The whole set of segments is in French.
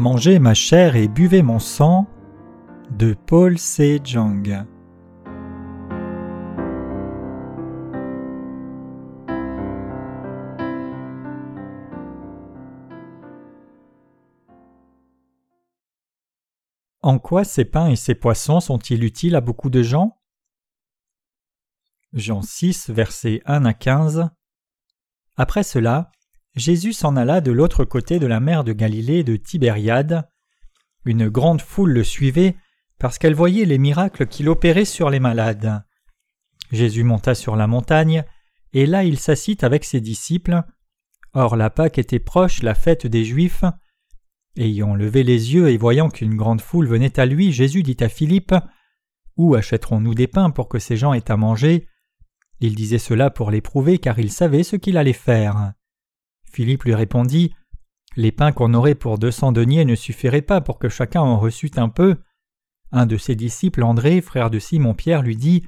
Mangez ma chair et buvez mon sang de Paul C. Jang. En quoi ces pains et ces poissons sont-ils utiles à beaucoup de gens? Jean 6, versets 1 à 15 Après cela, Jésus s'en alla de l'autre côté de la mer de Galilée de Tibériade. Une grande foule le suivait parce qu'elle voyait les miracles qu'il opérait sur les malades. Jésus monta sur la montagne, et là il s'assit avec ses disciples. Or la Pâque était proche, la fête des Juifs. Ayant levé les yeux et voyant qu'une grande foule venait à lui, Jésus dit à Philippe Où achèterons-nous des pains pour que ces gens aient à manger? Il disait cela pour l'éprouver car il savait ce qu'il allait faire. Philippe lui répondit Les pains qu'on aurait pour deux cents deniers ne suffiraient pas pour que chacun en reçût un peu. Un de ses disciples, André, frère de Simon-Pierre, lui dit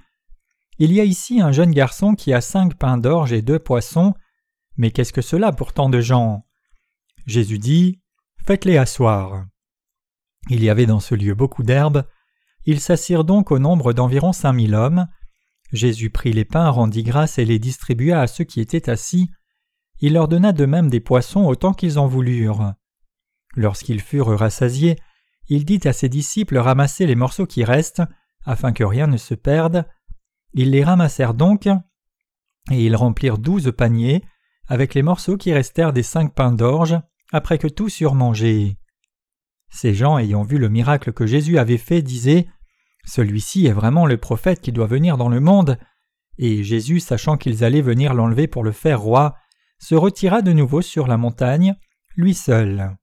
Il y a ici un jeune garçon qui a cinq pains d'orge et deux poissons, mais qu'est-ce que cela pour tant de gens? Jésus dit Faites-les asseoir. Il y avait dans ce lieu beaucoup d'herbes. Ils s'assirent donc au nombre d'environ cinq mille hommes. Jésus prit les pains, rendit grâce et les distribua à ceux qui étaient assis il leur donna de même des poissons autant qu'ils en voulurent. Lorsqu'ils furent rassasiés, il dit à ses disciples ramasser les morceaux qui restent, afin que rien ne se perde. Ils les ramassèrent donc, et ils remplirent douze paniers, avec les morceaux qui restèrent des cinq pains d'orge, après que tous eurent mangé. Ces gens, ayant vu le miracle que Jésus avait fait, disaient Celui-ci est vraiment le prophète qui doit venir dans le monde. Et Jésus, sachant qu'ils allaient venir l'enlever pour le faire roi, se retira de nouveau sur la montagne, lui seul.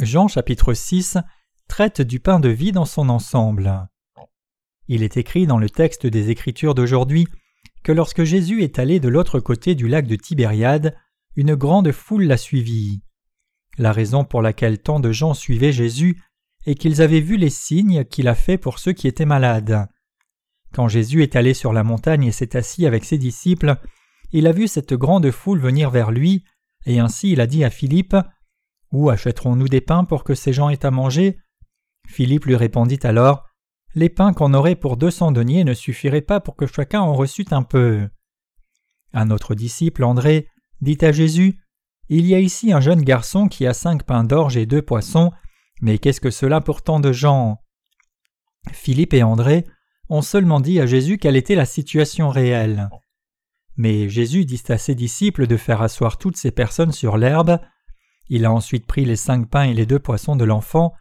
Jean chapitre 6 traite du pain de vie dans son ensemble. Il est écrit dans le texte des Écritures d'aujourd'hui que lorsque Jésus est allé de l'autre côté du lac de Tibériade, une grande foule l'a suivi. La raison pour laquelle tant de gens suivaient Jésus est qu'ils avaient vu les signes qu'il a faits pour ceux qui étaient malades. Quand Jésus est allé sur la montagne et s'est assis avec ses disciples, il a vu cette grande foule venir vers lui, et ainsi il a dit à Philippe Où achèterons-nous des pains pour que ces gens aient à manger? Philippe lui répondit alors Les pains qu'on aurait pour deux cents deniers ne suffiraient pas pour que chacun en reçût un peu. Un autre disciple, André, dit à Jésus Il y a ici un jeune garçon qui a cinq pains d'orge et deux poissons, mais qu'est-ce que cela pour tant de gens? Philippe et André ont seulement dit à Jésus quelle était la situation réelle. Mais Jésus dit à ses disciples de faire asseoir toutes ces personnes sur l'herbe. Il a ensuite pris les cinq pains et les deux poissons de l'enfant,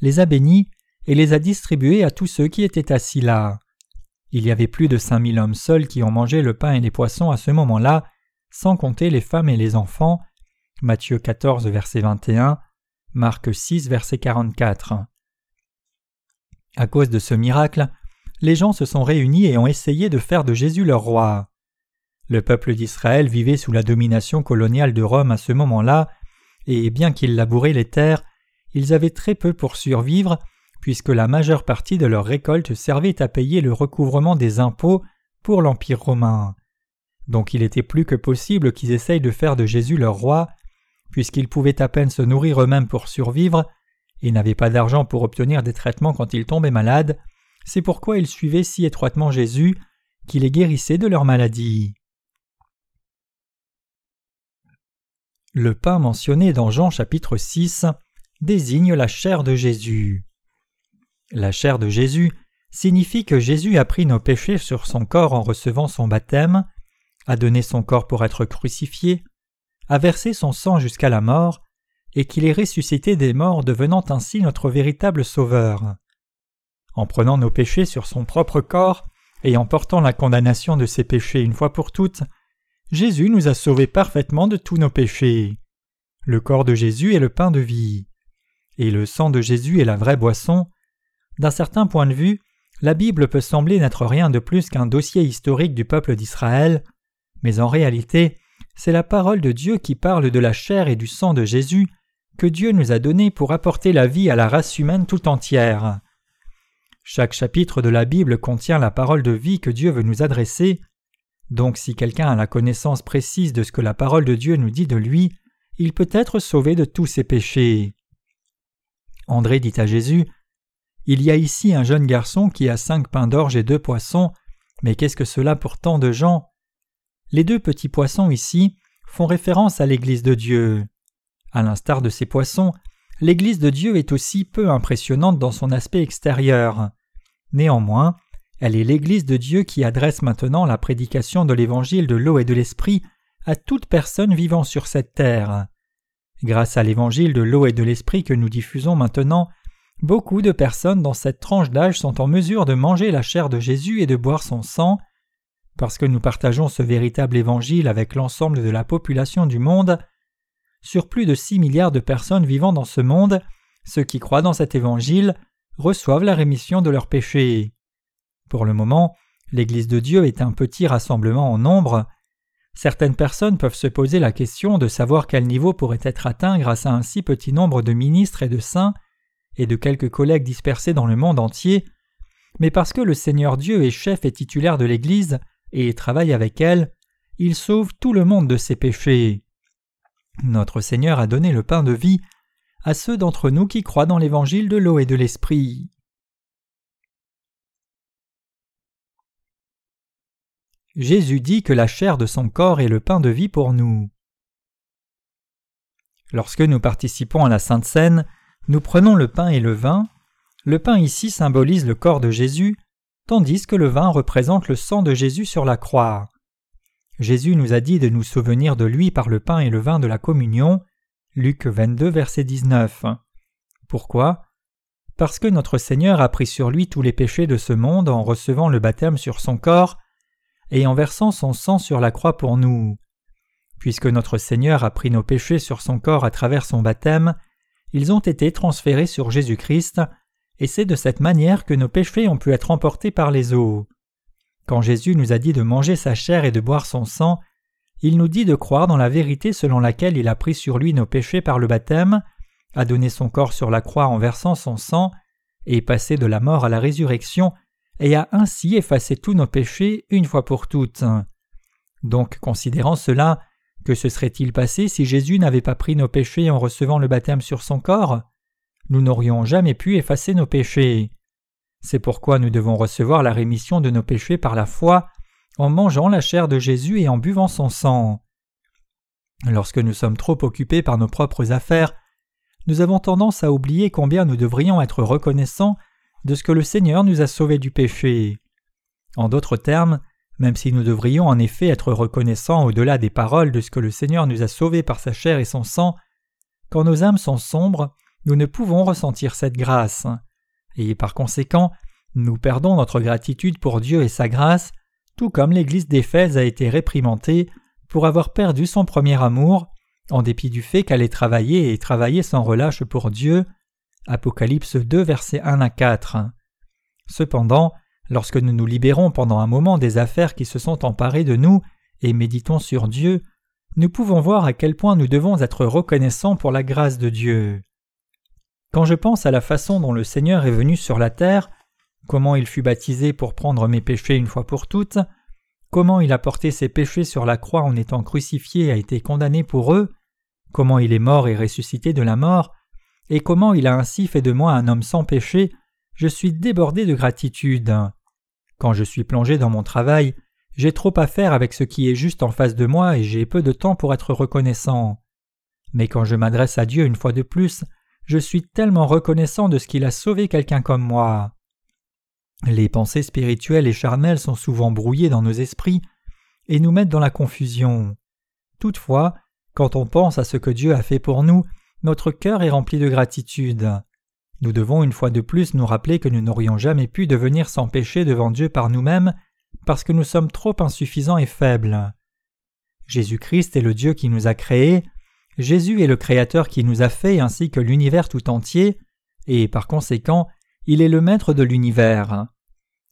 les a bénis et les a distribués à tous ceux qui étaient assis là. Il y avait plus de cinq mille hommes seuls qui ont mangé le pain et les poissons à ce moment-là, sans compter les femmes et les enfants. Matthieu 14, verset 21, Marc 6, verset 44. À cause de ce miracle, les gens se sont réunis et ont essayé de faire de Jésus leur roi. Le peuple d'Israël vivait sous la domination coloniale de Rome à ce moment-là, et bien qu'ils labouraient les terres, ils avaient très peu pour survivre, puisque la majeure partie de leur récolte servait à payer le recouvrement des impôts pour l'Empire romain. Donc il était plus que possible qu'ils essayent de faire de Jésus leur roi, puisqu'ils pouvaient à peine se nourrir eux-mêmes pour survivre, et n'avaient pas d'argent pour obtenir des traitements quand ils tombaient malades, c'est pourquoi ils suivaient si étroitement Jésus, qui les guérissait de leur maladie. Le pain mentionné dans Jean chapitre 6 désigne la chair de Jésus. La chair de Jésus signifie que Jésus a pris nos péchés sur son corps en recevant son baptême, a donné son corps pour être crucifié, a versé son sang jusqu'à la mort, et qu'il est ressuscité des morts devenant ainsi notre véritable Sauveur. En prenant nos péchés sur son propre corps et en portant la condamnation de ses péchés une fois pour toutes, Jésus nous a sauvés parfaitement de tous nos péchés. Le corps de Jésus est le pain de vie. Et le sang de Jésus est la vraie boisson. D'un certain point de vue, la Bible peut sembler n'être rien de plus qu'un dossier historique du peuple d'Israël, mais en réalité, c'est la parole de Dieu qui parle de la chair et du sang de Jésus que Dieu nous a donné pour apporter la vie à la race humaine tout entière. Chaque chapitre de la Bible contient la parole de vie que Dieu veut nous adresser, donc si quelqu'un a la connaissance précise de ce que la parole de Dieu nous dit de lui, il peut être sauvé de tous ses péchés. André dit à Jésus Il y a ici un jeune garçon qui a cinq pains d'orge et deux poissons, mais qu'est-ce que cela pour tant de gens? Les deux petits poissons ici font référence à l'Église de Dieu. À l'instar de ces poissons, l'Église de Dieu est aussi peu impressionnante dans son aspect extérieur. Néanmoins, elle est l'Église de Dieu qui adresse maintenant la prédication de l'Évangile de l'eau et de l'Esprit à toute personne vivant sur cette terre. Grâce à l'Évangile de l'eau et de l'Esprit que nous diffusons maintenant, beaucoup de personnes dans cette tranche d'âge sont en mesure de manger la chair de Jésus et de boire son sang. Parce que nous partageons ce véritable Évangile avec l'ensemble de la population du monde, sur plus de six milliards de personnes vivant dans ce monde, ceux qui croient dans cet Évangile reçoivent la rémission de leurs péchés. Pour le moment, l'Église de Dieu est un petit rassemblement en nombre. Certaines personnes peuvent se poser la question de savoir quel niveau pourrait être atteint grâce à un si petit nombre de ministres et de saints, et de quelques collègues dispersés dans le monde entier, mais parce que le Seigneur Dieu est chef et titulaire de l'Église et travaille avec elle, il sauve tout le monde de ses péchés. Notre Seigneur a donné le pain de vie à ceux d'entre nous qui croient dans l'évangile de l'eau et de l'esprit. Jésus dit que la chair de son corps est le pain de vie pour nous. Lorsque nous participons à la Sainte Seine, nous prenons le pain et le vin. Le pain ici symbolise le corps de Jésus, tandis que le vin représente le sang de Jésus sur la croix. Jésus nous a dit de nous souvenir de lui par le pain et le vin de la communion. Luc 22, verset 19. Pourquoi? Parce que notre Seigneur a pris sur lui tous les péchés de ce monde en recevant le baptême sur son corps et en versant son sang sur la croix pour nous. Puisque notre Seigneur a pris nos péchés sur son corps à travers son baptême, ils ont été transférés sur Jésus-Christ, et c'est de cette manière que nos péchés ont pu être emportés par les eaux. Quand Jésus nous a dit de manger sa chair et de boire son sang, il nous dit de croire dans la vérité selon laquelle il a pris sur lui nos péchés par le baptême, a donné son corps sur la croix en versant son sang, et passé de la mort à la résurrection et a ainsi effacé tous nos péchés une fois pour toutes. Donc, considérant cela, que se serait-il passé si Jésus n'avait pas pris nos péchés en recevant le baptême sur son corps? Nous n'aurions jamais pu effacer nos péchés. C'est pourquoi nous devons recevoir la rémission de nos péchés par la foi, en mangeant la chair de Jésus et en buvant son sang. Lorsque nous sommes trop occupés par nos propres affaires, nous avons tendance à oublier combien nous devrions être reconnaissants de ce que le Seigneur nous a sauvés du péché. En d'autres termes, même si nous devrions en effet être reconnaissants au-delà des paroles de ce que le Seigneur nous a sauvés par sa chair et son sang, quand nos âmes sont sombres, nous ne pouvons ressentir cette grâce. Et par conséquent, nous perdons notre gratitude pour Dieu et sa grâce, tout comme l'Église d'Éphèse a été réprimandée pour avoir perdu son premier amour, en dépit du fait qu'elle ait travaillé et travaillé sans relâche pour Dieu, Apocalypse 2, versets 1 à 4. Cependant, lorsque nous nous libérons pendant un moment des affaires qui se sont emparées de nous et méditons sur Dieu, nous pouvons voir à quel point nous devons être reconnaissants pour la grâce de Dieu. Quand je pense à la façon dont le Seigneur est venu sur la terre, comment il fut baptisé pour prendre mes péchés une fois pour toutes, comment il a porté ses péchés sur la croix en étant crucifié et a été condamné pour eux, comment il est mort et ressuscité de la mort, et comment il a ainsi fait de moi un homme sans péché, je suis débordé de gratitude. Quand je suis plongé dans mon travail, j'ai trop à faire avec ce qui est juste en face de moi et j'ai peu de temps pour être reconnaissant. Mais quand je m'adresse à Dieu une fois de plus, je suis tellement reconnaissant de ce qu'il a sauvé quelqu'un comme moi. Les pensées spirituelles et charnelles sont souvent brouillées dans nos esprits et nous mettent dans la confusion. Toutefois, quand on pense à ce que Dieu a fait pour nous, notre cœur est rempli de gratitude. Nous devons une fois de plus nous rappeler que nous n'aurions jamais pu devenir sans péché devant Dieu par nous-mêmes parce que nous sommes trop insuffisants et faibles. Jésus-Christ est le Dieu qui nous a créés, Jésus est le Créateur qui nous a fait ainsi que l'univers tout entier, et par conséquent, il est le Maître de l'univers.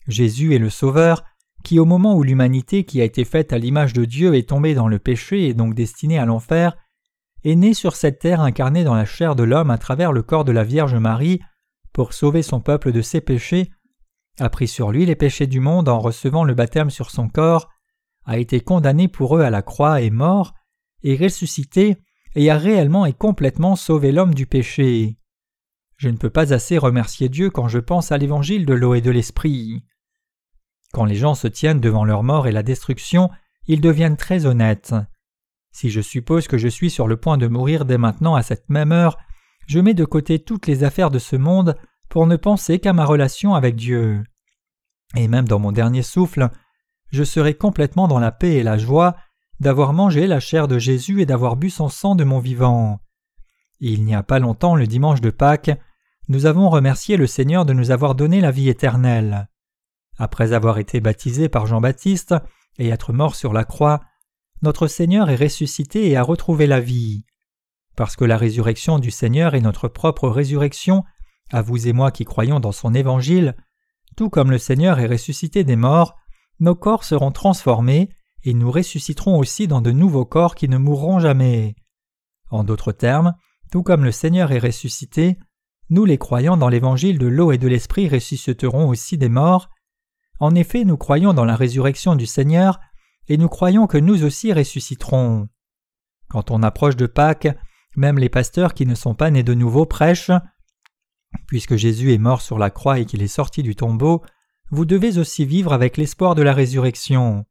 Jésus est le Sauveur, qui au moment où l'humanité qui a été faite à l'image de Dieu est tombée dans le péché et donc destinée à l'enfer, est né sur cette terre incarné dans la chair de l'homme à travers le corps de la Vierge Marie, pour sauver son peuple de ses péchés, a pris sur lui les péchés du monde en recevant le baptême sur son corps, a été condamné pour eux à la croix et mort, et ressuscité, et a réellement et complètement sauvé l'homme du péché. Je ne peux pas assez remercier Dieu quand je pense à l'évangile de l'eau et de l'esprit. Quand les gens se tiennent devant leur mort et la destruction, ils deviennent très honnêtes. Si je suppose que je suis sur le point de mourir dès maintenant à cette même heure, je mets de côté toutes les affaires de ce monde pour ne penser qu'à ma relation avec Dieu. Et même dans mon dernier souffle, je serai complètement dans la paix et la joie d'avoir mangé la chair de Jésus et d'avoir bu son sang de mon vivant. Il n'y a pas longtemps, le dimanche de Pâques, nous avons remercié le Seigneur de nous avoir donné la vie éternelle. Après avoir été baptisé par Jean-Baptiste et être mort sur la croix, notre Seigneur est ressuscité et a retrouvé la vie. Parce que la résurrection du Seigneur est notre propre résurrection, à vous et moi qui croyons dans son évangile, tout comme le Seigneur est ressuscité des morts, nos corps seront transformés et nous ressusciterons aussi dans de nouveaux corps qui ne mourront jamais. En d'autres termes, tout comme le Seigneur est ressuscité, nous les croyants dans l'évangile de l'eau et de l'esprit ressusciterons aussi des morts. En effet, nous croyons dans la résurrection du Seigneur, et nous croyons que nous aussi ressusciterons. Quand on approche de Pâques, même les pasteurs qui ne sont pas nés de nouveau prêchent. Puisque Jésus est mort sur la croix et qu'il est sorti du tombeau, vous devez aussi vivre avec l'espoir de la résurrection.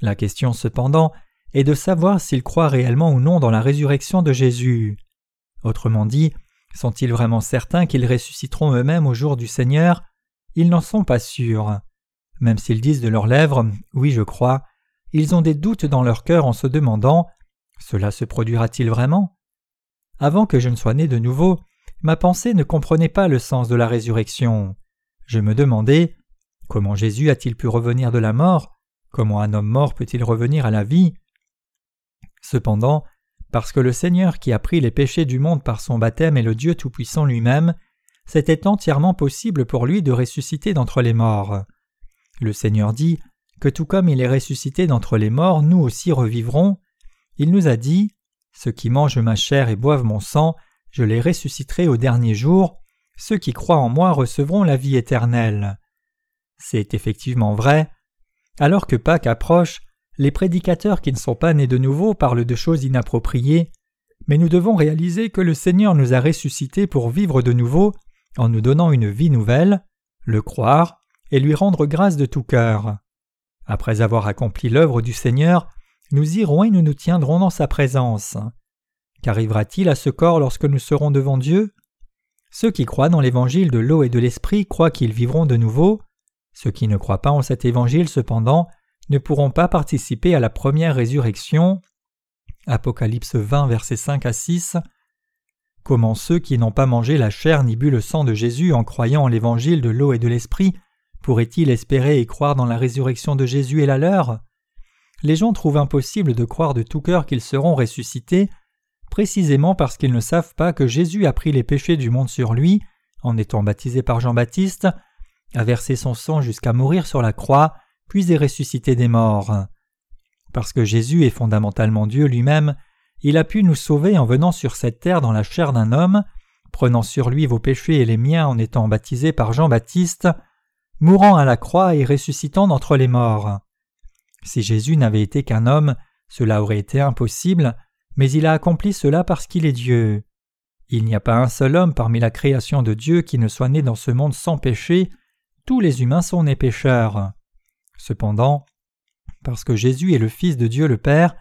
La question cependant est de savoir s'ils croient réellement ou non dans la résurrection de Jésus. Autrement dit, sont-ils vraiment certains qu'ils ressusciteront eux-mêmes au jour du Seigneur? Ils n'en sont pas sûrs. Même s'ils disent de leurs lèvres Oui, je crois, ils ont des doutes dans leur cœur en se demandant Cela se produira-t-il vraiment? Avant que je ne sois né de nouveau, ma pensée ne comprenait pas le sens de la résurrection. Je me demandais Comment Jésus a-t-il pu revenir de la mort? Comment un homme mort peut-il revenir à la vie? Cependant, parce que le Seigneur qui a pris les péchés du monde par son baptême est le Dieu Tout-Puissant lui-même, c'était entièrement possible pour lui de ressusciter d'entre les morts. Le Seigneur dit que tout comme il est ressuscité d'entre les morts, nous aussi revivrons. Il nous a dit Ceux qui mangent ma chair et boivent mon sang, je les ressusciterai au dernier jour. Ceux qui croient en moi recevront la vie éternelle. C'est effectivement vrai. Alors que Pâques approche, les prédicateurs qui ne sont pas nés de nouveau parlent de choses inappropriées, mais nous devons réaliser que le Seigneur nous a ressuscités pour vivre de nouveau en nous donnant une vie nouvelle, le croire et lui rendre grâce de tout cœur. Après avoir accompli l'œuvre du Seigneur, nous irons et nous nous tiendrons dans sa présence. Qu'arrivera-t-il à ce corps lorsque nous serons devant Dieu? Ceux qui croient dans l'évangile de l'eau et de l'esprit croient qu'ils vivront de nouveau. Ceux qui ne croient pas en cet évangile cependant ne pourront pas participer à la première résurrection. Apocalypse 20, versets 5 à 6. Comment ceux qui n'ont pas mangé la chair ni bu le sang de Jésus en croyant en l'évangile de l'eau et de l'esprit pourraient-ils espérer et croire dans la résurrection de Jésus et la leur? Les gens trouvent impossible de croire de tout cœur qu'ils seront ressuscités, précisément parce qu'ils ne savent pas que Jésus a pris les péchés du monde sur lui, en étant baptisé par Jean-Baptiste, a versé son sang jusqu'à mourir sur la croix, puis est ressuscité des morts. Parce que Jésus est fondamentalement Dieu lui-même, il a pu nous sauver en venant sur cette terre dans la chair d'un homme, prenant sur lui vos péchés et les miens en étant baptisé par Jean-Baptiste, mourant à la croix et ressuscitant d'entre les morts. Si Jésus n'avait été qu'un homme, cela aurait été impossible, mais il a accompli cela parce qu'il est Dieu. Il n'y a pas un seul homme parmi la création de Dieu qui ne soit né dans ce monde sans péché, tous les humains sont nés pécheurs. Cependant, parce que Jésus est le Fils de Dieu le Père,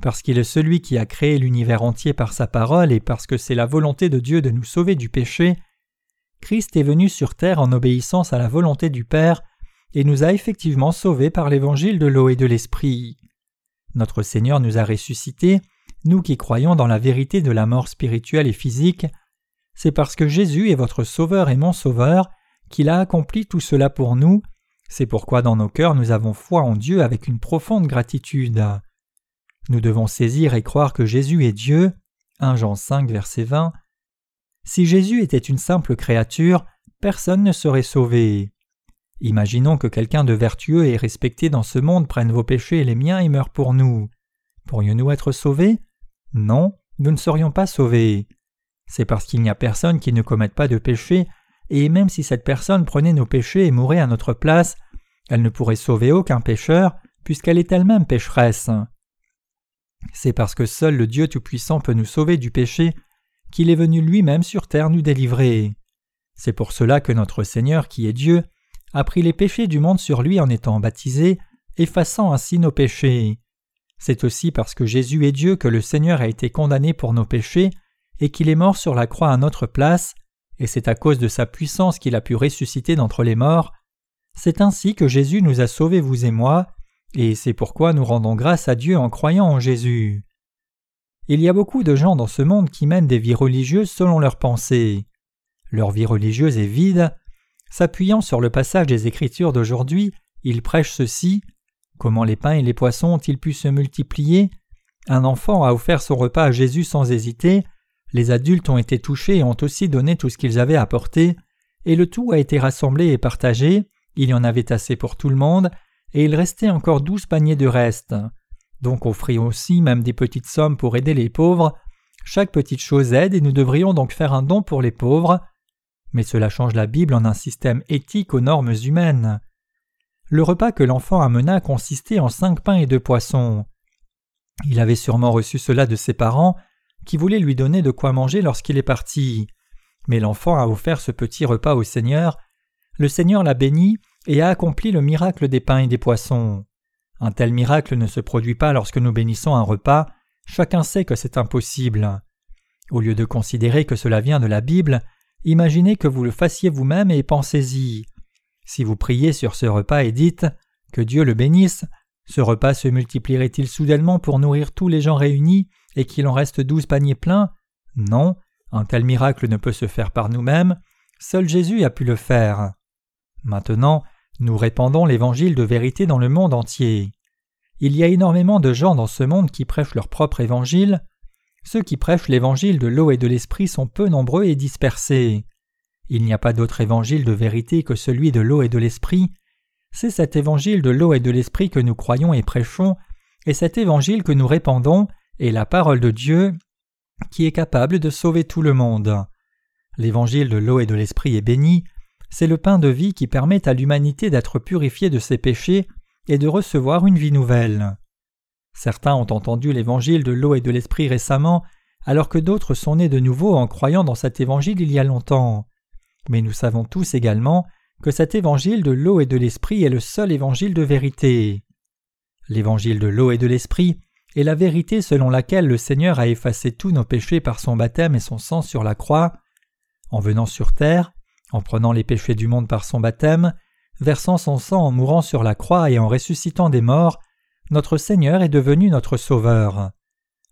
parce qu'il est celui qui a créé l'univers entier par sa parole et parce que c'est la volonté de Dieu de nous sauver du péché, Christ est venu sur terre en obéissance à la volonté du Père et nous a effectivement sauvés par l'évangile de l'eau et de l'esprit. Notre Seigneur nous a ressuscités, nous qui croyons dans la vérité de la mort spirituelle et physique, c'est parce que Jésus est votre Sauveur et mon Sauveur qu'il a accompli tout cela pour nous c'est pourquoi dans nos cœurs nous avons foi en Dieu avec une profonde gratitude. Nous devons saisir et croire que Jésus est Dieu. 1 Jean 5 verset 20. Si Jésus était une simple créature, personne ne serait sauvé. Imaginons que quelqu'un de vertueux et respecté dans ce monde prenne vos péchés et les miens et meure pour nous. Pourrions-nous être sauvés? Non, nous ne serions pas sauvés. C'est parce qu'il n'y a personne qui ne commette pas de péché et même si cette personne prenait nos péchés et mourait à notre place, elle ne pourrait sauver aucun pécheur, puisqu'elle est elle-même pécheresse. C'est parce que seul le Dieu Tout-Puissant peut nous sauver du péché qu'il est venu lui-même sur terre nous délivrer. C'est pour cela que notre Seigneur, qui est Dieu, a pris les péchés du monde sur lui en étant baptisé, effaçant ainsi nos péchés. C'est aussi parce que Jésus est Dieu que le Seigneur a été condamné pour nos péchés et qu'il est mort sur la croix à notre place, et c'est à cause de sa puissance qu'il a pu ressusciter d'entre les morts. C'est ainsi que Jésus nous a sauvés, vous et moi, et c'est pourquoi nous rendons grâce à Dieu en croyant en Jésus. Il y a beaucoup de gens dans ce monde qui mènent des vies religieuses selon leurs pensées. Leur vie religieuse est vide. S'appuyant sur le passage des Écritures d'aujourd'hui, ils prêchent ceci Comment les pains et les poissons ont-ils pu se multiplier? Un enfant a offert son repas à Jésus sans hésiter, les adultes ont été touchés et ont aussi donné tout ce qu'ils avaient apporté, et le tout a été rassemblé et partagé, il y en avait assez pour tout le monde, et il restait encore douze paniers de reste. Donc offrit aussi même des petites sommes pour aider les pauvres. Chaque petite chose aide et nous devrions donc faire un don pour les pauvres. Mais cela change la Bible en un système éthique aux normes humaines. Le repas que l'enfant amena consistait en cinq pains et deux poissons. Il avait sûrement reçu cela de ses parents, qui voulaient lui donner de quoi manger lorsqu'il est parti. Mais l'enfant a offert ce petit repas au Seigneur. Le Seigneur l'a béni et a accompli le miracle des pains et des poissons. Un tel miracle ne se produit pas lorsque nous bénissons un repas, chacun sait que c'est impossible. Au lieu de considérer que cela vient de la Bible, imaginez que vous le fassiez vous-même et pensez-y. Si vous priez sur ce repas et dites Que Dieu le bénisse, ce repas se multiplierait-il soudainement pour nourrir tous les gens réunis et qu'il en reste douze paniers pleins? Non, un tel miracle ne peut se faire par nous-mêmes, seul Jésus a pu le faire. Maintenant, nous répandons l'évangile de vérité dans le monde entier. Il y a énormément de gens dans ce monde qui prêchent leur propre évangile. Ceux qui prêchent l'évangile de l'eau et de l'esprit sont peu nombreux et dispersés. Il n'y a pas d'autre évangile de vérité que celui de l'eau et de l'esprit. C'est cet évangile de l'eau et de l'esprit que nous croyons et prêchons, et cet évangile que nous répandons est la parole de Dieu qui est capable de sauver tout le monde. L'évangile de l'eau et de l'esprit est béni, c'est le pain de vie qui permet à l'humanité d'être purifiée de ses péchés et de recevoir une vie nouvelle. Certains ont entendu l'évangile de l'eau et de l'esprit récemment, alors que d'autres sont nés de nouveau en croyant dans cet évangile il y a longtemps. Mais nous savons tous également que cet évangile de l'eau et de l'esprit est le seul évangile de vérité. L'évangile de l'eau et de l'esprit est la vérité selon laquelle le Seigneur a effacé tous nos péchés par son baptême et son sang sur la croix. En venant sur terre, en prenant les péchés du monde par son baptême, versant son sang en mourant sur la croix et en ressuscitant des morts, notre Seigneur est devenu notre Sauveur.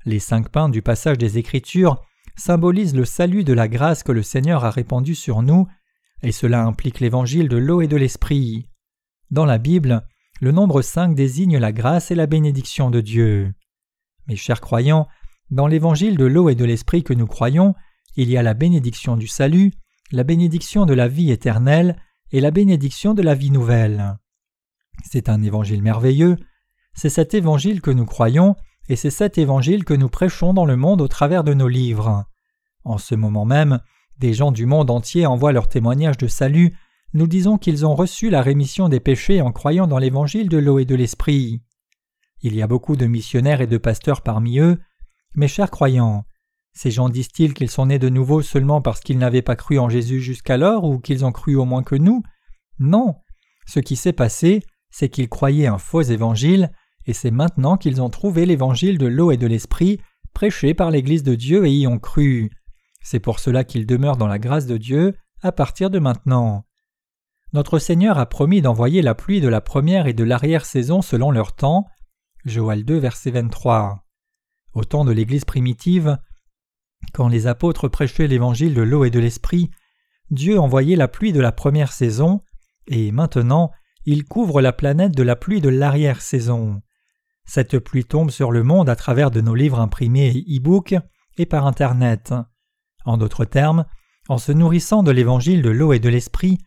Les cinq pains du passage des Écritures symbolisent le salut de la grâce que le Seigneur a répandue sur nous, et cela implique l'évangile de l'eau et de l'esprit. Dans la Bible, le nombre cinq désigne la grâce et la bénédiction de Dieu. Mes chers croyants, dans l'évangile de l'eau et de l'esprit que nous croyons, il y a la bénédiction du salut, la bénédiction de la vie éternelle et la bénédiction de la vie nouvelle. C'est un évangile merveilleux, c'est cet évangile que nous croyons, et c'est cet évangile que nous prêchons dans le monde au travers de nos livres. En ce moment même, des gens du monde entier envoient leurs témoignages de salut, nous disons qu'ils ont reçu la rémission des péchés en croyant dans l'évangile de l'eau et de l'esprit. Il y a beaucoup de missionnaires et de pasteurs parmi eux. Mes chers croyants, ces gens disent-ils qu'ils sont nés de nouveau seulement parce qu'ils n'avaient pas cru en Jésus jusqu'alors ou qu'ils ont cru au moins que nous? Non. Ce qui s'est passé, c'est qu'ils croyaient un faux évangile, et c'est maintenant qu'ils ont trouvé l'évangile de l'eau et de l'esprit, prêché par l'Église de Dieu et y ont cru. C'est pour cela qu'ils demeurent dans la grâce de Dieu à partir de maintenant. Notre Seigneur a promis d'envoyer la pluie de la première et de l'arrière-saison selon leur temps. Joël 2, verset 23. Au temps de l'Église primitive, quand les apôtres prêchaient l'évangile de l'eau et de l'esprit, Dieu envoyait la pluie de la première saison, et maintenant il couvre la planète de la pluie de l'arrière-saison. Cette pluie tombe sur le monde à travers de nos livres imprimés et e-books et par Internet. En d'autres termes, en se nourrissant de l'évangile de l'eau et de l'esprit,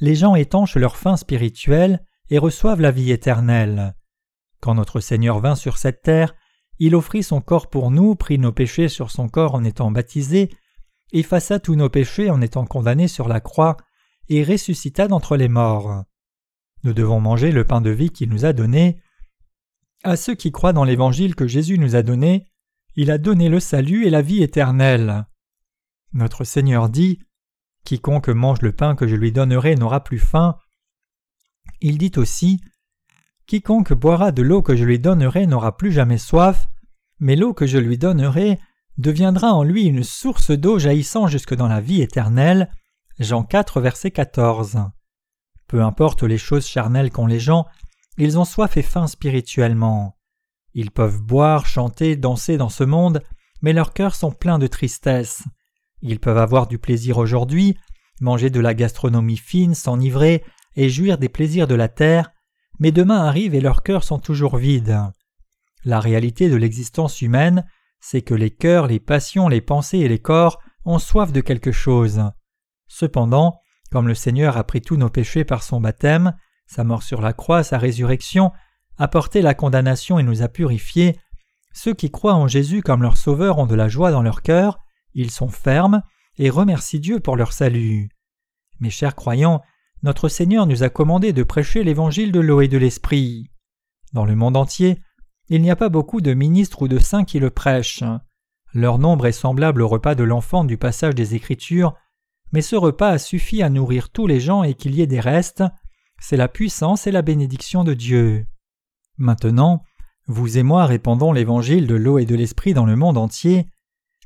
les gens étanchent leur faim spirituelle et reçoivent la vie éternelle. Quand notre Seigneur vint sur cette terre, il offrit son corps pour nous, prit nos péchés sur son corps en étant baptisé, effaça tous nos péchés en étant condamné sur la croix, et ressuscita d'entre les morts. Nous devons manger le pain de vie qu'il nous a donné. À ceux qui croient dans l'évangile que Jésus nous a donné, il a donné le salut et la vie éternelle. Notre Seigneur dit Quiconque mange le pain que je lui donnerai n'aura plus faim. Il dit aussi Quiconque boira de l'eau que je lui donnerai n'aura plus jamais soif, mais l'eau que je lui donnerai deviendra en lui une source d'eau jaillissant jusque dans la vie éternelle. Jean 4, verset 14. Peu importe les choses charnelles qu'ont les gens, ils ont soif et faim spirituellement. Ils peuvent boire, chanter, danser dans ce monde, mais leurs cœurs sont pleins de tristesse. Ils peuvent avoir du plaisir aujourd'hui, manger de la gastronomie fine, s'enivrer et jouir des plaisirs de la terre, mais demain arrive et leurs cœurs sont toujours vides. La réalité de l'existence humaine, c'est que les cœurs, les passions, les pensées et les corps ont soif de quelque chose. Cependant, comme le Seigneur a pris tous nos péchés par son baptême, sa mort sur la croix, sa résurrection, a porté la condamnation et nous a purifiés, ceux qui croient en Jésus comme leur Sauveur ont de la joie dans leur cœur, ils sont fermes et remercient Dieu pour leur salut. Mes chers croyants, notre Seigneur nous a commandé de prêcher l'évangile de l'eau et de l'esprit. Dans le monde entier, il n'y a pas beaucoup de ministres ou de saints qui le prêchent. Leur nombre est semblable au repas de l'enfant du passage des Écritures, mais ce repas a suffi à nourrir tous les gens et qu'il y ait des restes, c'est la puissance et la bénédiction de Dieu. Maintenant, vous et moi répandons l'évangile de l'eau et de l'esprit dans le monde entier.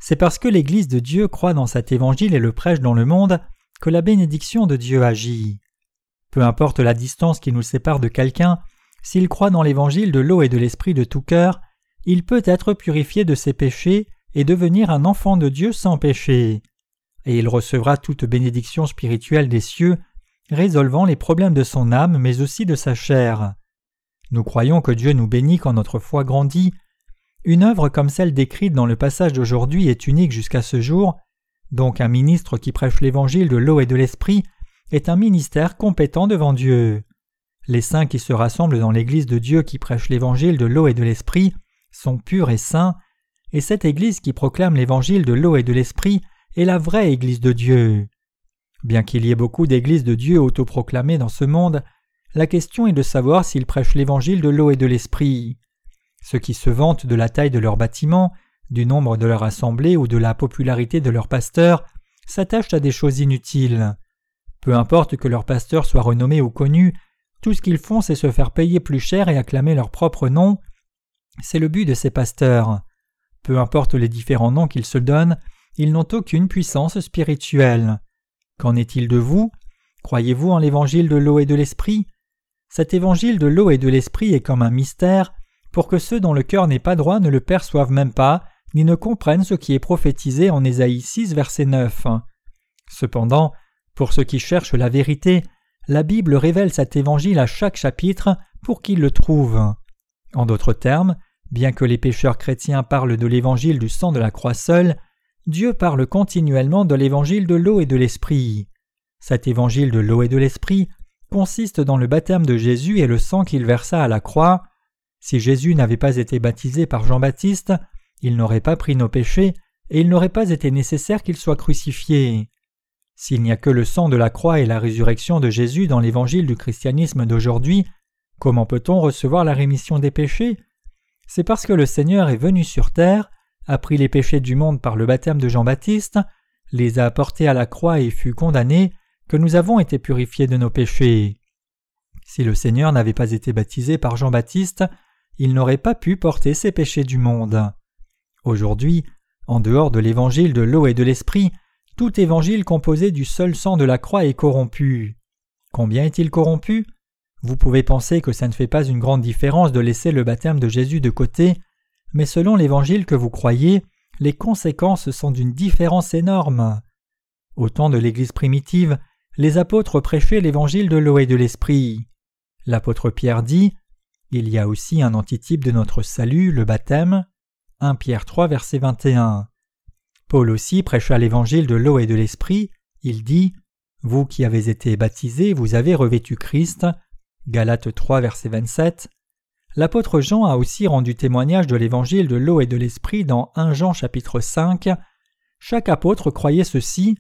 C'est parce que l'Église de Dieu croit dans cet évangile et le prêche dans le monde que la bénédiction de Dieu agit. Peu importe la distance qui nous sépare de quelqu'un, s'il croit dans l'évangile de l'eau et de l'esprit de tout cœur, il peut être purifié de ses péchés et devenir un enfant de Dieu sans péché. Et il recevra toute bénédiction spirituelle des cieux, résolvant les problèmes de son âme mais aussi de sa chair. Nous croyons que Dieu nous bénit quand notre foi grandit. Une œuvre comme celle décrite dans le passage d'aujourd'hui est unique jusqu'à ce jour, donc un ministre qui prêche l'évangile de l'eau et de l'esprit est un ministère compétent devant Dieu. Les saints qui se rassemblent dans l'Église de Dieu qui prêche l'Évangile de l'eau et de l'Esprit sont purs et saints, et cette Église qui proclame l'Évangile de l'eau et de l'Esprit est la vraie Église de Dieu. Bien qu'il y ait beaucoup d'Églises de Dieu autoproclamées dans ce monde, la question est de savoir s'ils prêchent l'Évangile de l'eau et de l'Esprit. Ceux qui se vantent de la taille de leur bâtiment, du nombre de leur assemblée ou de la popularité de leur pasteur s'attachent à des choses inutiles. Peu importe que leur pasteur soit renommé ou connu, tout ce qu'ils font, c'est se faire payer plus cher et acclamer leur propre nom. C'est le but de ces pasteurs. Peu importe les différents noms qu'ils se donnent, ils n'ont aucune puissance spirituelle. Qu'en est-il de vous? Croyez-vous en l'évangile de l'eau et de l'esprit? Cet évangile de l'eau et de l'esprit est comme un mystère, pour que ceux dont le cœur n'est pas droit ne le perçoivent même pas, ni ne comprennent ce qui est prophétisé en Ésaïe 6, verset 9. Cependant, pour ceux qui cherchent la vérité, la Bible révèle cet évangile à chaque chapitre pour qu'ils le trouvent. En d'autres termes, bien que les pécheurs chrétiens parlent de l'évangile du sang de la croix seul, Dieu parle continuellement de l'évangile de l'eau et de l'esprit. Cet évangile de l'eau et de l'esprit consiste dans le baptême de Jésus et le sang qu'il versa à la croix. Si Jésus n'avait pas été baptisé par Jean-Baptiste, il n'aurait pas pris nos péchés et il n'aurait pas été nécessaire qu'il soit crucifié. S'il n'y a que le sang de la croix et la résurrection de Jésus dans l'évangile du christianisme d'aujourd'hui, comment peut-on recevoir la rémission des péchés? C'est parce que le Seigneur est venu sur terre, a pris les péchés du monde par le baptême de Jean-Baptiste, les a portés à la croix et fut condamné, que nous avons été purifiés de nos péchés. Si le Seigneur n'avait pas été baptisé par Jean-Baptiste, il n'aurait pas pu porter ces péchés du monde. Aujourd'hui, en dehors de l'évangile de l'eau et de l'esprit, tout évangile composé du seul sang de la croix est corrompu. Combien est-il corrompu? Vous pouvez penser que ça ne fait pas une grande différence de laisser le baptême de Jésus de côté, mais selon l'évangile que vous croyez, les conséquences sont d'une différence énorme. Au temps de l'Église primitive, les apôtres prêchaient l'évangile de l'eau et de l'esprit. L'apôtre Pierre dit Il y a aussi un antitype de notre salut, le baptême. 1 Pierre 3, verset 21. Paul aussi prêcha l'évangile de l'eau et de l'esprit. Il dit Vous qui avez été baptisés, vous avez revêtu Christ. Galates 3, verset 27. L'apôtre Jean a aussi rendu témoignage de l'évangile de l'eau et de l'esprit dans 1 Jean chapitre 5. Chaque apôtre croyait ceci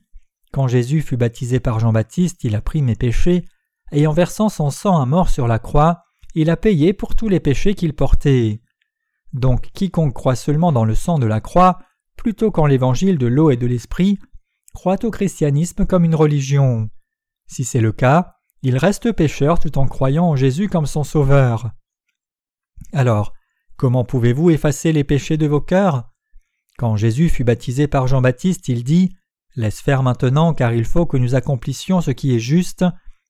Quand Jésus fut baptisé par Jean-Baptiste, il a pris mes péchés, et en versant son sang à mort sur la croix, il a payé pour tous les péchés qu'il portait. Donc quiconque croit seulement dans le sang de la croix, plutôt qu'en l'évangile de l'eau et de l'esprit, croit au christianisme comme une religion. Si c'est le cas, il reste pécheur tout en croyant en Jésus comme son sauveur. Alors, comment pouvez-vous effacer les péchés de vos cœurs? Quand Jésus fut baptisé par Jean-Baptiste, il dit Laisse faire maintenant, car il faut que nous accomplissions ce qui est juste.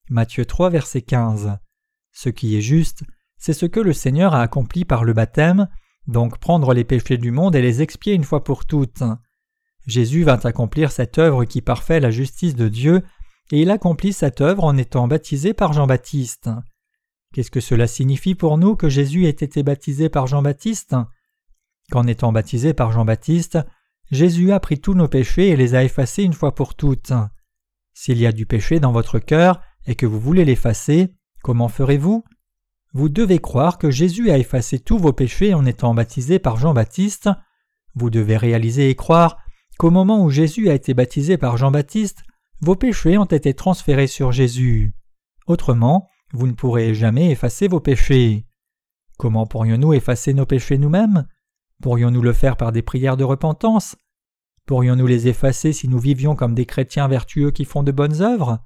Matthieu 3, verset 15. Ce qui est juste, c'est ce que le Seigneur a accompli par le baptême, donc prendre les péchés du monde et les expier une fois pour toutes. Jésus vint accomplir cette œuvre qui parfait la justice de Dieu, et il accomplit cette œuvre en étant baptisé par Jean-Baptiste. Qu'est-ce que cela signifie pour nous que Jésus ait été baptisé par Jean-Baptiste? Qu'en étant baptisé par Jean-Baptiste, Jésus a pris tous nos péchés et les a effacés une fois pour toutes. S'il y a du péché dans votre cœur et que vous voulez l'effacer, comment ferez-vous? Vous devez croire que Jésus a effacé tous vos péchés en étant baptisé par Jean-Baptiste. Vous devez réaliser et croire qu'au moment où Jésus a été baptisé par Jean-Baptiste, vos péchés ont été transférés sur Jésus. Autrement, vous ne pourrez jamais effacer vos péchés. Comment pourrions-nous effacer nos péchés nous-mêmes? Pourrions-nous le faire par des prières de repentance? Pourrions-nous les effacer si nous vivions comme des chrétiens vertueux qui font de bonnes œuvres?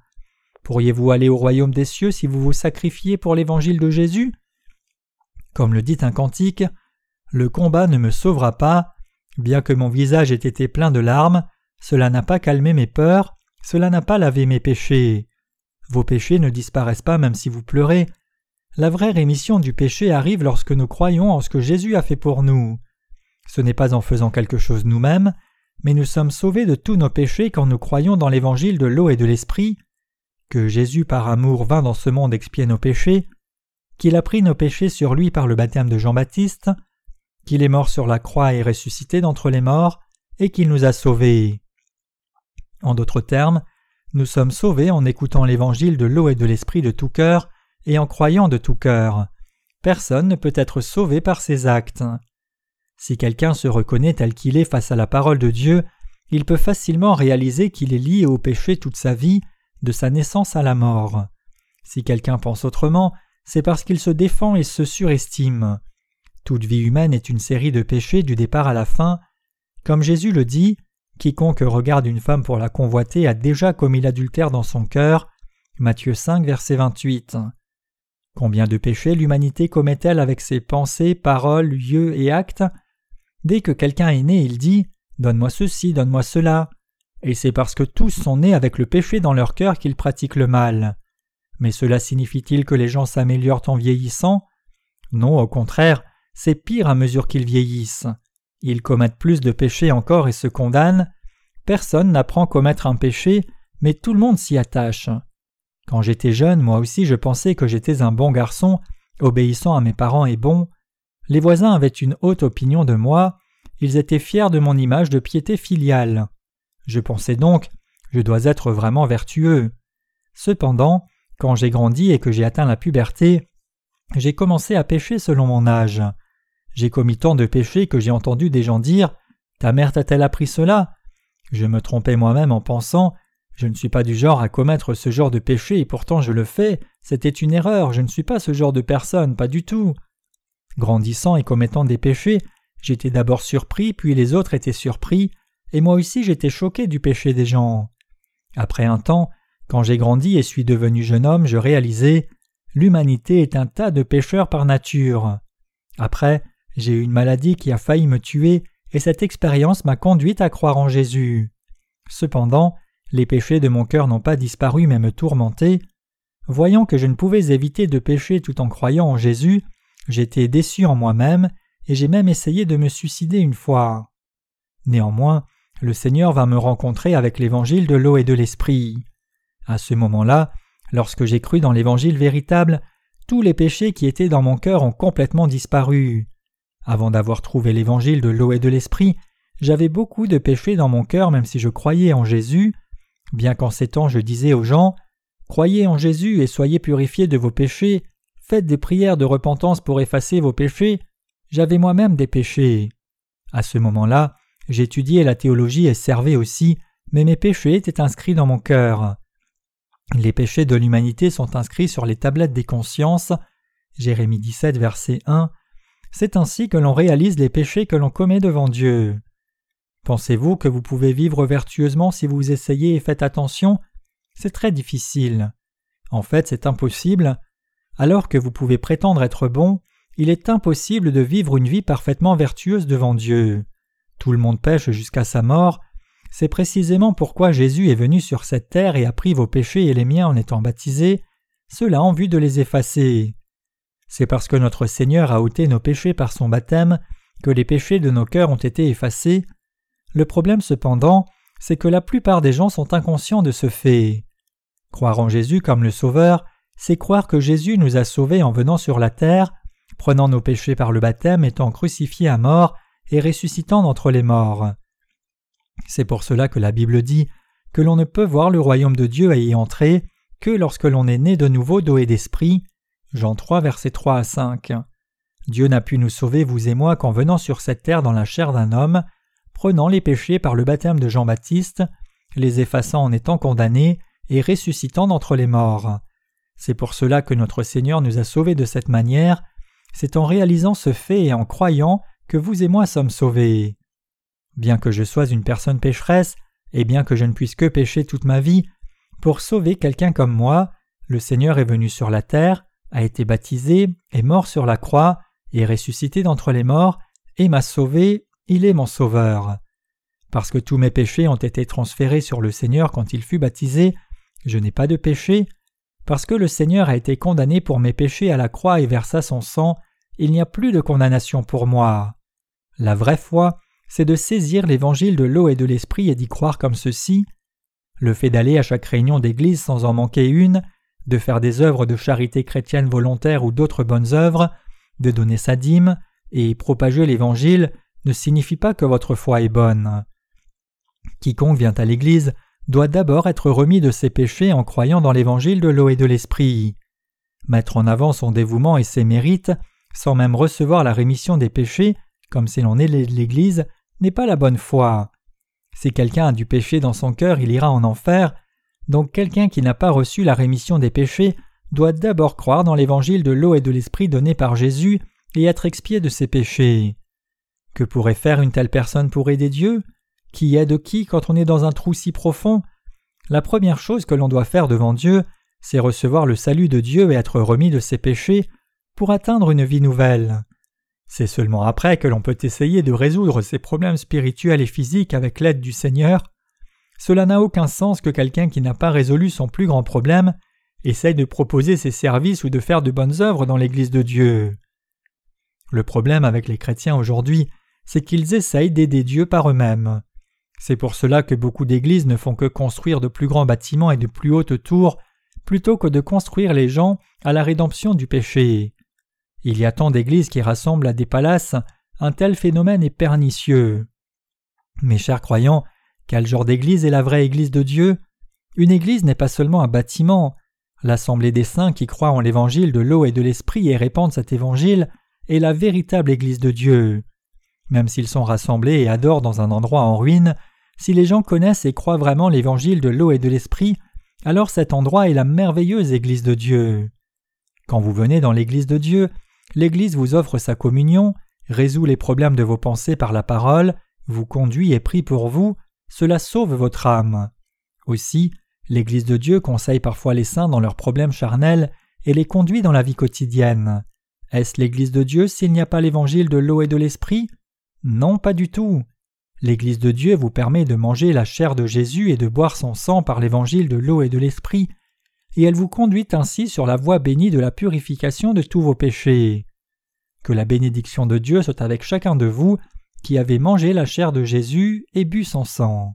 Pourriez-vous aller au royaume des cieux si vous vous sacrifiez pour l'évangile de Jésus? Comme le dit un cantique, le combat ne me sauvera pas, bien que mon visage ait été plein de larmes, cela n'a pas calmé mes peurs, cela n'a pas lavé mes péchés. Vos péchés ne disparaissent pas même si vous pleurez. La vraie rémission du péché arrive lorsque nous croyons en ce que Jésus a fait pour nous. Ce n'est pas en faisant quelque chose nous-mêmes, mais nous sommes sauvés de tous nos péchés quand nous croyons dans l'évangile de l'eau et de l'esprit, que Jésus par amour vint dans ce monde expier nos péchés, qu'il a pris nos péchés sur lui par le baptême de Jean-Baptiste, qu'il est mort sur la croix et ressuscité d'entre les morts, et qu'il nous a sauvés. En d'autres termes, nous sommes sauvés en écoutant l'évangile de l'eau et de l'esprit de tout cœur et en croyant de tout cœur. Personne ne peut être sauvé par ses actes. Si quelqu'un se reconnaît tel qu'il est face à la parole de Dieu, il peut facilement réaliser qu'il est lié au péché toute sa vie, de sa naissance à la mort. Si quelqu'un pense autrement, c'est parce qu'il se défend et se surestime. Toute vie humaine est une série de péchés du départ à la fin. Comme Jésus le dit, quiconque regarde une femme pour la convoiter a déjà commis l'adultère dans son cœur. Matthieu 5, verset 28. Combien de péchés l'humanité commet-elle avec ses pensées, paroles, lieux et actes? Dès que quelqu'un est né, il dit Donne-moi ceci, donne-moi cela. Et c'est parce que tous sont nés avec le péché dans leur cœur qu'ils pratiquent le mal. Mais cela signifie-t-il que les gens s'améliorent en vieillissant? Non, au contraire, c'est pire à mesure qu'ils vieillissent. Ils commettent plus de péchés encore et se condamnent. Personne n'apprend à commettre un péché, mais tout le monde s'y attache. Quand j'étais jeune, moi aussi je pensais que j'étais un bon garçon, obéissant à mes parents et bon. Les voisins avaient une haute opinion de moi, ils étaient fiers de mon image de piété filiale. Je pensais donc je dois être vraiment vertueux. Cependant, quand j'ai grandi et que j'ai atteint la puberté, j'ai commencé à pécher selon mon âge. J'ai commis tant de péchés que j'ai entendu des gens dire Ta mère t'a-t-elle appris cela? Je me trompais moi-même en pensant Je ne suis pas du genre à commettre ce genre de péché et pourtant je le fais, c'était une erreur, je ne suis pas ce genre de personne, pas du tout. Grandissant et commettant des péchés, j'étais d'abord surpris, puis les autres étaient surpris, et moi aussi j'étais choqué du péché des gens. Après un temps, quand j'ai grandi et suis devenu jeune homme, je réalisais l'humanité est un tas de pécheurs par nature. Après, j'ai eu une maladie qui a failli me tuer, et cette expérience m'a conduit à croire en Jésus. Cependant, les péchés de mon cœur n'ont pas disparu mais me tourmentaient. Voyant que je ne pouvais éviter de pécher tout en croyant en Jésus, J'étais déçu en moi-même, et j'ai même essayé de me suicider une fois. Néanmoins, le Seigneur va me rencontrer avec l'évangile de l'eau et de l'esprit. À ce moment-là, lorsque j'ai cru dans l'évangile véritable, tous les péchés qui étaient dans mon cœur ont complètement disparu. Avant d'avoir trouvé l'évangile de l'eau et de l'esprit, j'avais beaucoup de péchés dans mon cœur même si je croyais en Jésus, bien qu'en ces temps je disais aux gens Croyez en Jésus et soyez purifiés de vos péchés, Faites des prières de repentance pour effacer vos péchés. J'avais moi-même des péchés. À ce moment-là, j'étudiais la théologie et servais aussi, mais mes péchés étaient inscrits dans mon cœur. Les péchés de l'humanité sont inscrits sur les tablettes des consciences. Jérémie 17, verset 1. C'est ainsi que l'on réalise les péchés que l'on commet devant Dieu. Pensez-vous que vous pouvez vivre vertueusement si vous essayez et faites attention? C'est très difficile. En fait, c'est impossible. Alors que vous pouvez prétendre être bon, il est impossible de vivre une vie parfaitement vertueuse devant Dieu. Tout le monde pêche jusqu'à sa mort. C'est précisément pourquoi Jésus est venu sur cette terre et a pris vos péchés et les miens en étant baptisé, cela en vue de les effacer. C'est parce que notre Seigneur a ôté nos péchés par son baptême que les péchés de nos cœurs ont été effacés. Le problème cependant, c'est que la plupart des gens sont inconscients de ce fait. Croire en Jésus comme le Sauveur, c'est croire que Jésus nous a sauvés en venant sur la terre, prenant nos péchés par le baptême, étant crucifié à mort et ressuscitant d'entre les morts. C'est pour cela que la Bible dit que l'on ne peut voir le royaume de Dieu et y entrer que lorsque l'on est né de nouveau d'eau et d'esprit. Jean 3, versets 3 à 5. Dieu n'a pu nous sauver, vous et moi, qu'en venant sur cette terre dans la chair d'un homme, prenant les péchés par le baptême de Jean-Baptiste, les effaçant en étant condamnés et ressuscitant d'entre les morts. C'est pour cela que notre Seigneur nous a sauvés de cette manière, c'est en réalisant ce fait et en croyant que vous et moi sommes sauvés. Bien que je sois une personne pécheresse, et bien que je ne puisse que pécher toute ma vie, pour sauver quelqu'un comme moi, le Seigneur est venu sur la terre, a été baptisé, est mort sur la croix, est ressuscité d'entre les morts, et m'a sauvé, il est mon sauveur. Parce que tous mes péchés ont été transférés sur le Seigneur quand il fut baptisé, je n'ai pas de péché. Parce que le Seigneur a été condamné pour mes péchés à la croix et versa son sang, il n'y a plus de condamnation pour moi. La vraie foi, c'est de saisir l'évangile de l'eau et de l'esprit et d'y croire comme ceci. Le fait d'aller à chaque réunion d'église sans en manquer une, de faire des œuvres de charité chrétienne volontaire ou d'autres bonnes œuvres, de donner sa dîme et propager l'évangile ne signifie pas que votre foi est bonne. Quiconque vient à l'Église doit d'abord être remis de ses péchés en croyant dans l'évangile de l'eau et de l'esprit. Mettre en avant son dévouement et ses mérites, sans même recevoir la rémission des péchés, comme si l'on est l'Église, n'est pas la bonne foi. Si quelqu'un a du péché dans son cœur, il ira en enfer, donc quelqu'un qui n'a pas reçu la rémission des péchés doit d'abord croire dans l'évangile de l'eau et de l'esprit donné par Jésus et être expié de ses péchés. Que pourrait faire une telle personne pour aider Dieu? Qui aide qui quand on est dans un trou si profond? La première chose que l'on doit faire devant Dieu, c'est recevoir le salut de Dieu et être remis de ses péchés pour atteindre une vie nouvelle. C'est seulement après que l'on peut essayer de résoudre ses problèmes spirituels et physiques avec l'aide du Seigneur. Cela n'a aucun sens que quelqu'un qui n'a pas résolu son plus grand problème essaye de proposer ses services ou de faire de bonnes œuvres dans l'Église de Dieu. Le problème avec les chrétiens aujourd'hui, c'est qu'ils essayent d'aider Dieu par eux-mêmes. C'est pour cela que beaucoup d'églises ne font que construire de plus grands bâtiments et de plus hautes tours plutôt que de construire les gens à la rédemption du péché. Il y a tant d'églises qui rassemblent à des palaces, un tel phénomène est pernicieux. Mes chers croyants, quel genre d'église est la vraie église de Dieu? Une église n'est pas seulement un bâtiment. L'assemblée des saints qui croient en l'évangile de l'eau et de l'esprit et répandent cet évangile est la véritable église de Dieu. Même s'ils sont rassemblés et adorent dans un endroit en ruine, si les gens connaissent et croient vraiment l'évangile de l'eau et de l'esprit, alors cet endroit est la merveilleuse église de Dieu. Quand vous venez dans l'église de Dieu, l'Église vous offre sa communion, résout les problèmes de vos pensées par la parole, vous conduit et prie pour vous, cela sauve votre âme. Aussi, l'Église de Dieu conseille parfois les saints dans leurs problèmes charnels et les conduit dans la vie quotidienne. Est-ce l'Église de Dieu s'il n'y a pas l'évangile de l'eau et de l'esprit? Non, pas du tout. L'Église de Dieu vous permet de manger la chair de Jésus et de boire son sang par l'évangile de l'eau et de l'esprit, et elle vous conduit ainsi sur la voie bénie de la purification de tous vos péchés. Que la bénédiction de Dieu soit avec chacun de vous qui avez mangé la chair de Jésus et bu son sang.